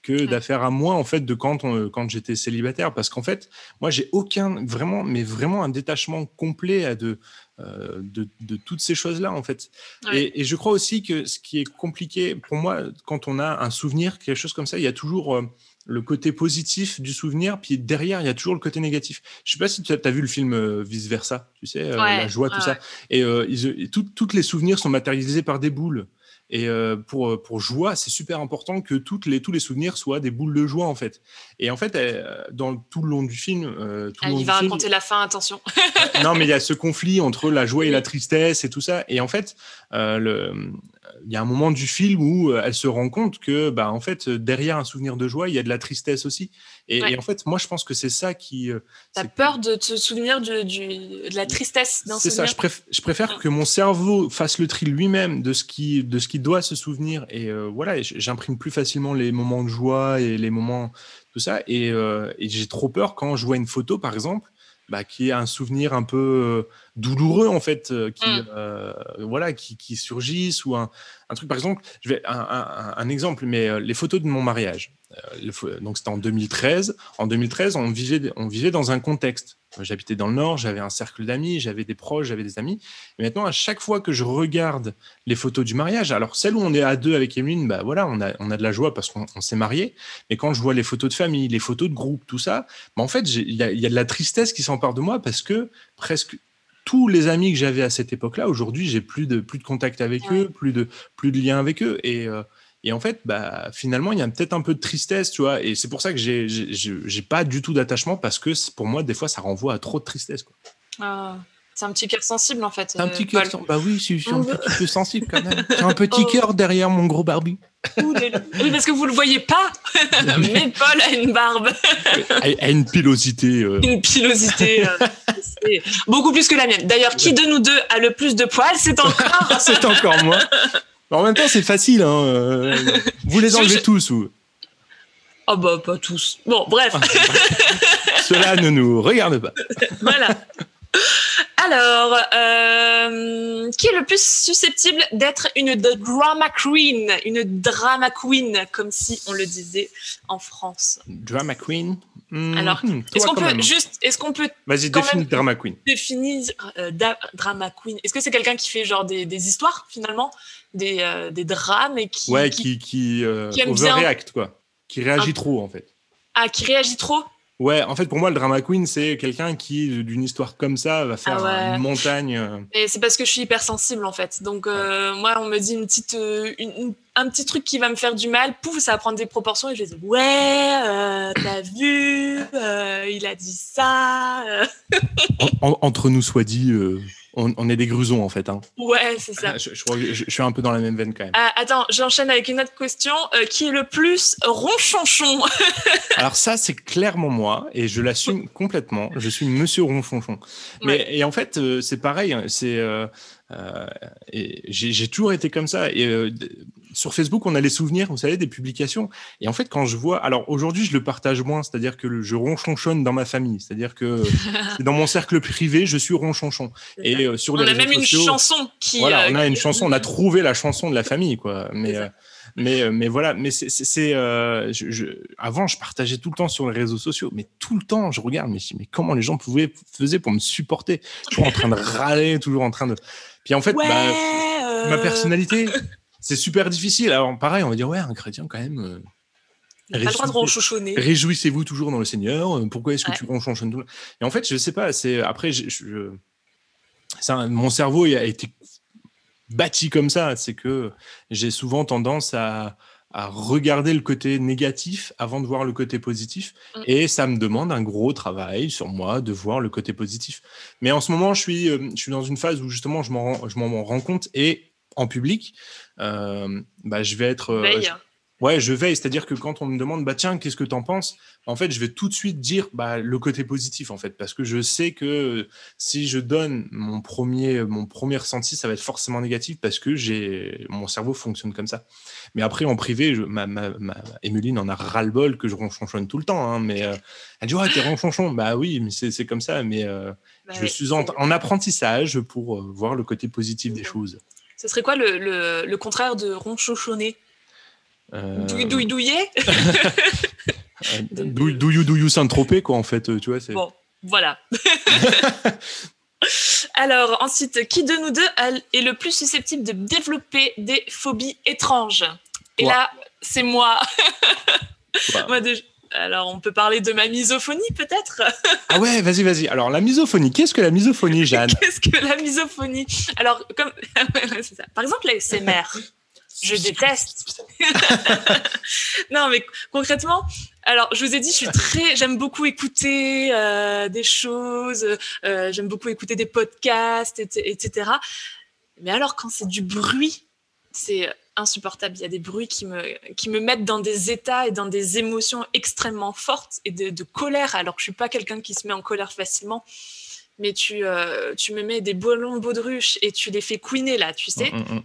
que d'affaires à moi, en fait, de quand, on- quand j'étais célibataire. Parce qu'en fait, moi, j'ai aucun, vraiment, mais vraiment un détachement complet à de, euh, de, de toutes ces choses-là, en fait. Ouais. Et, et je crois aussi que ce qui est compliqué pour moi, quand on a un souvenir, quelque chose comme ça, il y a toujours euh, le côté positif du souvenir, puis derrière, il y a toujours le côté négatif. Je sais pas si tu as, vu le film euh, Vice Versa, tu sais, euh, Ouais, la joie, tout ouais, ça. Et, euh, ils- et tout- toutes les souvenirs sont matérialisés par des boules. Et euh, pour, pour joie, c'est super important que toutes les, tous les souvenirs soient des boules de joie, en fait. Et en fait, elle, dans tout le long du film, tout le long il du va film- raconter la fin, attention. non, mais il y a ce conflit entre la joie et la tristesse et tout ça. Et en fait, le- il y a un moment du film où euh, elle se rend compte que, bah, en fait, derrière un souvenir de joie, il y a de la tristesse aussi. Et, Ouais. et en fait, moi, je pense que c'est ça qui. euh, T'as peur de te souvenir du, du- de la tristesse d'un C'est ça, souvenir je, préf- je préfère que mon cerveau fasse le tri lui-même de ce qui de ce qui doit se souvenir et euh, voilà, j'imprime plus facilement les moments de joie et les moments tout ça et, euh, et j'ai trop peur quand je vois une photo par exemple bah, qui est un souvenir un peu douloureux en fait euh, qui Mm. euh, voilà qui, qui surgissent ou un, un truc par exemple je vais un, un- un exemple mais euh, les photos de mon mariage le donc c'était en 2013 en 2013 on vivait on vivait dans un contexte J'habitais dans le Nord, j'avais un cercle d'amis, j'avais des proches, j'avais des amis. Et maintenant, à chaque fois que je regarde les photos du mariage, alors celle où on est à deux avec Emeline, bah voilà, on a, on a de la joie parce qu'on on s'est marié. Mais quand je vois les photos de famille, les photos de groupe, tout ça, bah en fait, il y y a de la tristesse qui s'empare de moi parce que presque tous les amis que j'avais à cette époque-là, aujourd'hui, j'ai plus de, plus de contact avec Ouais. eux, plus de, plus de lien avec eux. Et, euh, et en fait, bah, finalement, il y a peut-être un peu de tristesse, tu vois. Et c'est pour ça que j'ai, j'ai, pas du tout d'attachement parce que pour moi, des fois, ça renvoie à trop de tristesse. Quoi. Ah, C'est un petit cœur sensible en fait. Un euh, petit cœur. Paul. sen- Bah oui, je suis un petit peu sensible quand même. J'ai un petit Oh. cœur derrière mon gros les- Oui, parce que vous le voyez pas, mais Paul a une barbe, A a une pilosité. euh. une pilosité. euh, beaucoup plus que la mienne. D'ailleurs, qui de nous deux a le plus de poils C'est encore. c'est encore moi. Mais en même temps, c'est facile. Hein. euh, Vous les enlevez je- tous ou Oh bah pas tous. Bon, bref, cela ne nous regarde pas. voilà. Alors, euh, qui est le plus susceptible d'être une drama queen, une drama queen, comme si on le disait en France? Drama queen? Hmm, Alors, hmm, Est-ce qu'on peut même. juste, est-ce qu'on peut Vas-y, définis drama queen. définir euh, da- drama queen? Est-ce que c'est quelqu'un qui fait genre des, des histoires finalement, des, euh, des drames et qui, Ouais, qui- qui, overreact, quoi. Qui réagit Un- trop, en fait. ah, qui réagit trop? Ouais, en fait, pour moi, le drama queen, c'est quelqu'un qui, d'une histoire comme ça, va faire Ah ouais. une montagne. euh, Et c'est parce que je suis hypersensible en fait. Donc euh, moi, on me dit une petite, euh, une- une- un petit truc qui va me faire du mal, pouf, ça va prendre des proportions et je dis ouais, euh, t'as vu, il a dit ça. en- en- entre nous soit dit, on, on est des grusons, en fait. Hein. Ouais, c'est ça. Je, je suis un peu dans la même veine, quand même. Ah, attends, j'enchaîne avec une autre question. Euh, qui est le plus ronchonchon Alors ça, c'est clairement moi, et je l'assume complètement. Je suis Monsieur Ronchonchon. Mais Ouais. et en fait, euh, c'est pareil. hein, C'est euh, et j'ai toujours été comme ça. Et euh, sur Facebook, on a les souvenirs, vous savez, des publications. Et en fait, quand je vois, alors aujourd'hui, je le partage moins, c'est-à-dire que je ronchonchonne dans ma famille, c'est-à-dire que dans mon cercle privé, je suis ronchonchon. Et euh, sur On les a même une chanson qui. voilà, on a une chanson, on a trouvé la chanson de la famille, quoi. Mais, mais, euh, mais voilà, mais c'est, euh, je, je- avant, je partageais tout le temps sur les réseaux sociaux, mais tout le temps, je regarde, mais, je dis, mais comment les gens pouvaient, faisaient pour me supporter? Toujours en train de râler, toujours en train de. Puis en fait, Ouais. bah, euh, ma personnalité, c'est super difficile. Alors, pareil, on va dire, ouais, un chrétien, quand même. euh, il a pas le droit de ronchonchonner. Réjouissez-vous toujours dans le Seigneur. euh, Pourquoi est-ce que Ouais. tu ronchonnes tout Et en fait, je sais pas. C'est après, je, je- mon cerveau il a été bâti comme ça. C'est que j'ai souvent tendance à, à regarder le côté négatif avant de voir le côté positif. Mm. Et ça me demande un gros travail sur moi de voir le côté positif. Mais en ce moment, je suis, euh, je suis dans une phase où justement, je m'en rends- compte et en public, euh, bah, je vais être. euh. Ouais, je veille, c'est-à-dire que quand on me demande, bah tiens, qu'est-ce que tu en penses? En fait, je vais tout de suite dire bah, le côté positif, en fait, parce que je sais que si je donne mon premier, mon premier ressenti, ça va être forcément négatif parce que j'ai mon cerveau fonctionne comme ça. Mais après, en privé, je, ma, ma, ma, Emeline en a ras-le-bol que je ronchonchonne tout le temps, hein, mais euh, elle dit ouais, t'es ronchonchon. Bah oui, mais c'est comme ça, mais euh, Bah je suis en, apprentissage pour euh, voir le côté positif des choses. Ce serait quoi le, le, le contraire de ronchonchonner? Euh, Douille douille douiller Euh, Do, do you do you Saint-Tropez quoi en fait euh, tu vois c'est Bon, voilà. Alors, ensuite, qui de nous deux est le plus susceptible de développer des phobies étranges? Et là, c'est moi. Alors, on peut parler de ma misophonie, peut-être? Ah ouais vas-y vas-y alors la misophonie qu'est-ce que la misophonie Jeanne? Qu'est-ce que la misophonie? Alors, comme... C'est ça. Par exemple, la SMR. Je déteste. non, mais concrètement, alors je vous ai dit, je suis très, j'aime beaucoup écouter euh, des choses, euh, j'aime beaucoup écouter des podcasts, et- etc. Mais alors quand c'est du bruit, c'est insupportable. Il y a des bruits qui me, qui me mettent dans des états et dans des émotions extrêmement fortes et de, de colère, alors que je suis pas quelqu'un qui se met en colère facilement. Mais tu, euh, tu me mets des ballons de baudruche et tu les fais couiner là, tu sais. Mm, mm. Mm,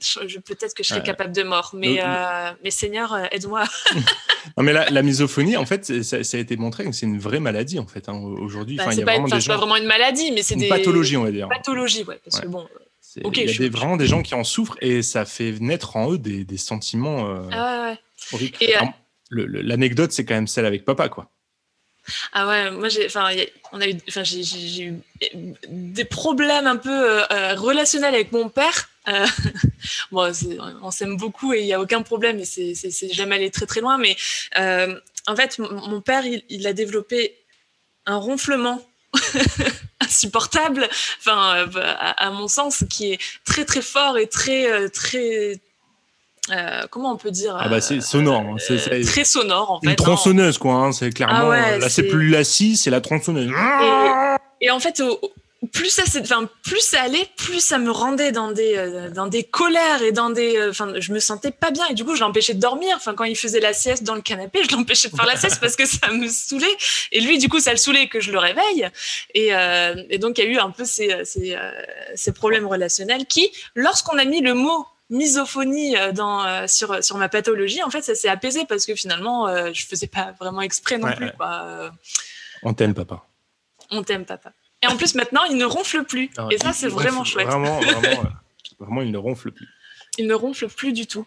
je- je- Peut-être que je serais Ouais. capable de mort, mais, euh, mais Seigneur, euh, aide-moi. non mais la, la misophonie en fait ça, ça a été montré que c'est une vraie maladie en fait hein, aujourd'hui Bah, enfin c'est a pas, vraiment des c'est pas gens vraiment une maladie, mais c'est une des pathologie on va dire pathologies, ouais, parce que bon. Il y a je- des, vraiment des gens qui en souffrent et ça fait naître en eux des, des sentiments euh, Ah ouais, ouais. horribles euh, l'anecdote c'est quand même celle avec papa quoi Ah ouais, moi j'ai, enfin, on a eu, enfin, j'ai, eu des problèmes un peu euh, relationnels avec mon père. Euh, bon, on s'aime beaucoup et il y a aucun problème et c'est, jamais allé très très loin. Mais euh, en fait, mon, père, il, il a développé un ronflement insupportable, enfin, euh, à, à mon sens, qui est très très fort et très euh, très euh, comment on peut dire ah bah c'est sonore hein, c'est- très sonore en fait. une tronçonneuse quoi hein, c'est clairement Ah ouais, là c'est plus la scie c'est la tronçonneuse Et, et en fait, au- plus ça, enfin, plus ça allait, plus ça me rendait dans des, euh, dans des colères et dans des, euh, enfin, je me sentais pas bien et du coup, je l'empêchais de dormir. Enfin, quand il faisait la sieste dans le canapé, je l'empêchais de faire la sieste parce que ça me saoulait. Et lui, du coup, ça le saoulait que je le réveille. Et, euh, et donc, il y a eu un peu ces, ces, euh, ces problèmes relationnels qui, lorsqu'on a mis le mot misophonie dans, euh, sur, sur ma pathologie, en fait, ça s'est apaisé parce que finalement, euh, je faisais pas vraiment exprès non Ouais, plus. ouais. Quoi. On t'aime papa on t'aime, papa. Et en plus, maintenant, il ne ronfle plus. Ah, Et ça, c'est vraiment chouette. Vraiment, vraiment, euh, vraiment, il ne ronfle plus. Il ne ronfle plus du tout.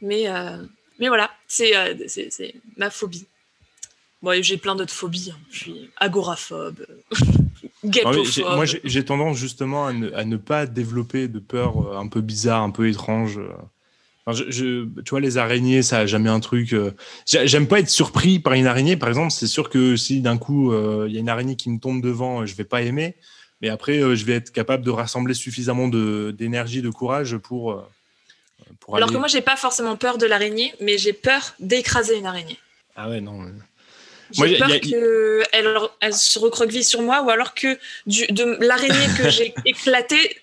Mais, euh, mais voilà, c'est euh, ma phobie. Bon, j'ai plein d'autres phobies. hein. Je suis agoraphobe, Non, moi, j'ai j'ai tendance justement à ne, à ne pas développer de peur euh, un peu bizarre, un peu étrange. Enfin, je, je- tu vois, les araignées, ça a jamais un truc. euh, j'ai- J'aime pas être surpris par une araignée, par exemple. C'est sûr que si d'un coup euh, il y a une araignée qui me tombe devant, euh, je vais pas aimer. Mais après, euh, je vais être capable de rassembler suffisamment de- d'énergie, de, courage pour. pour Alors aller- que moi, j'ai pas forcément peur de l'araignée, mais j'ai peur d'écraser une araignée. Ah ouais, non. J'ai peur qu'elle elle se recroqueville sur moi ou alors que du, de l'araignée que j'ai éclatée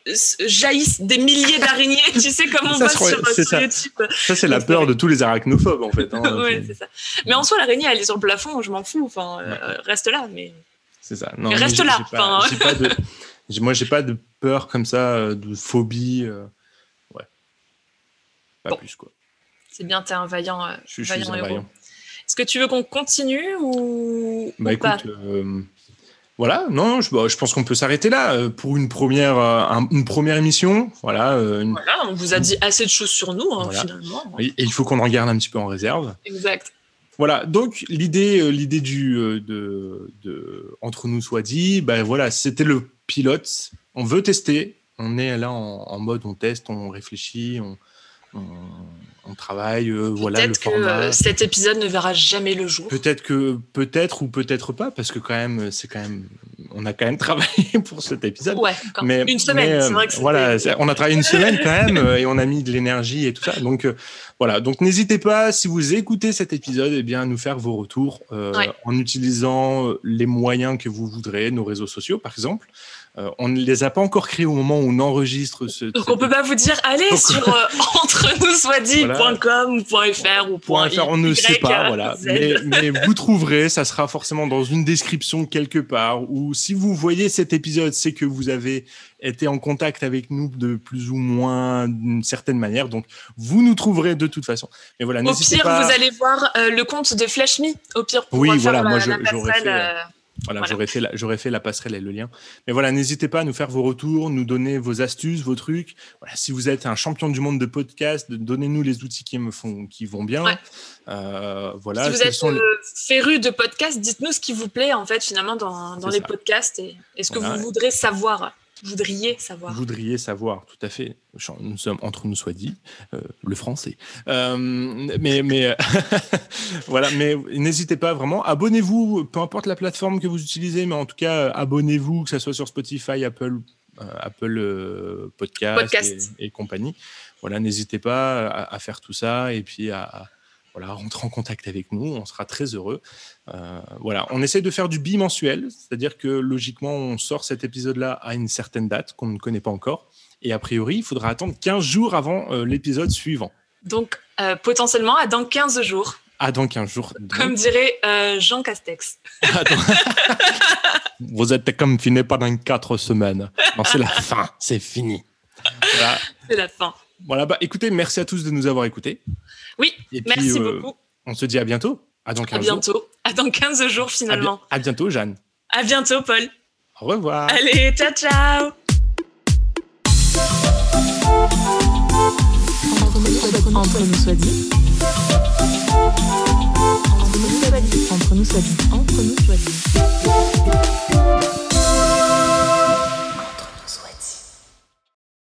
jaillissent des milliers d'araignées. Tu sais, comme on Ça, crois- sur, c'est sur ça. C'est la peur de tous les arachnophobes, en fait. hein. ouais, C'est- c'est ça. Mais en soi, l'araignée, elle est sur le plafond, je m'en fous. Enfin, euh, reste là. Mais C'est ça. Non, Mais mais reste là, pas- enfin. pas de- moi, j'ai pas de peur comme ça, euh, de phobie. euh, Ouais. Pas Bon. plus, quoi. c'est bien, t'es un vaillant, euh, Je, suis- un héros. vaillant. Est-ce que tu veux qu'on continue ou, Bah ou pas? écoute, euh, voilà, non, je, bah, je pense qu'on peut s'arrêter là euh, pour une première, euh, un- une première émission. Voilà, une- Voilà, on vous a dit assez de choses sur nous, hein, Voilà. finalement. et, et il faut qu'on en garde un petit peu en réserve. Exact. Voilà, donc l'idée, l'idée du de, de entre nous soit dit, ben voilà, c'était le pilote. On veut tester. On est là en, en mode, on teste, on réfléchit, on, on, on travaille. euh, voilà le Peut-être que format. euh, cet épisode ne verra jamais le jour. Peut-être que peut-être ou peut-être pas, parce que quand même, c'est quand même, on a quand même travaillé pour cet épisode. Ouais, quand- Mais, une semaine, mais, euh, c'est vrai que c'était- voilà, on a travaillé une semaine quand même euh, et on a mis de l'énergie et tout ça. Donc euh, voilà, donc n'hésitez pas si vous écoutez cet épisode, eh bien à nous faire vos retours euh, Ouais. en utilisant euh, les moyens que vous voudrez, nos réseaux sociaux par exemple. Euh, on ne les a pas encore créés au moment où on enregistre ce. Donc on peut pas vous dire allez Donc- sur euh, entre nous soit dit.com ou .fr ou .fr, on ne sait Y, pas, voilà. Mais, mais vous trouverez, ça sera forcément dans une description quelque part. Ou si vous voyez cet épisode, c'est que vous avez été en contact avec nous de plus ou moins d'une certaine manière. Donc vous nous trouverez de toute façon. Mais voilà, Au pire, pas. vous allez voir euh, le compte de Flash Me. Au pire, pour Oui, faire voilà, la, moi, j'aurais fait, euh, Voilà, Voilà. j'aurais fait, la, fait la passerelle et le lien. Mais voilà, n'hésitez pas à nous faire vos retours, nous donner vos astuces, vos trucs. Voilà, si vous êtes un champion du monde de podcast, donnez-nous les outils qui me font, qui vont bien. Ouais. Euh, voilà. si vous êtes sont les- euh, féru de podcasts, dites-nous ce qui vous plaît en fait finalement dans, dans les ça. podcasts et, et ce que vous voudrez savoir, voudriez savoir. voudriez savoir, tout à fait. Nous sommes entre nous soit dit, euh, le français. Euh, mais mais voilà, mais n'hésitez pas vraiment. Abonnez-vous, peu importe la plateforme que vous utilisez, mais en tout cas euh, abonnez-vous, que ce soit sur Spotify, Apple, euh, Apple euh, Podcast, Podcast. Et, et compagnie. Voilà, n'hésitez pas à, à faire tout ça et puis à, à, voilà rentrer en contact avec nous. On sera très heureux. Euh, voilà, on essaie de faire du bimensuel, c'est-à-dire que logiquement, on sort cet épisode-là à une certaine date qu'on ne connaît pas encore. Et a priori, il faudra attendre 15 jours avant euh, l'épisode suivant. Donc euh, potentiellement à dans 15 jours, Ah, dans 15 jours. donc. comme dirait Jean Castex. Vous êtes comme fini pendant 4 semaines. Non, c'est la fin, c'est fini. Voilà. C'est la fin. Voilà, bah écoutez, merci à tous de nous avoir écoutés. Oui, Et puis, merci euh, beaucoup. On se dit à bientôt. À dans 15 À jours. bientôt. À dans 15 jours À, bi- finalement. à bientôt, Jeanne. À bientôt, Paul. Au revoir. Allez, ciao, ciao. Entre nous soit dit. Entre nous soit dit. Entre nous soit dit. Entre nous soit dit.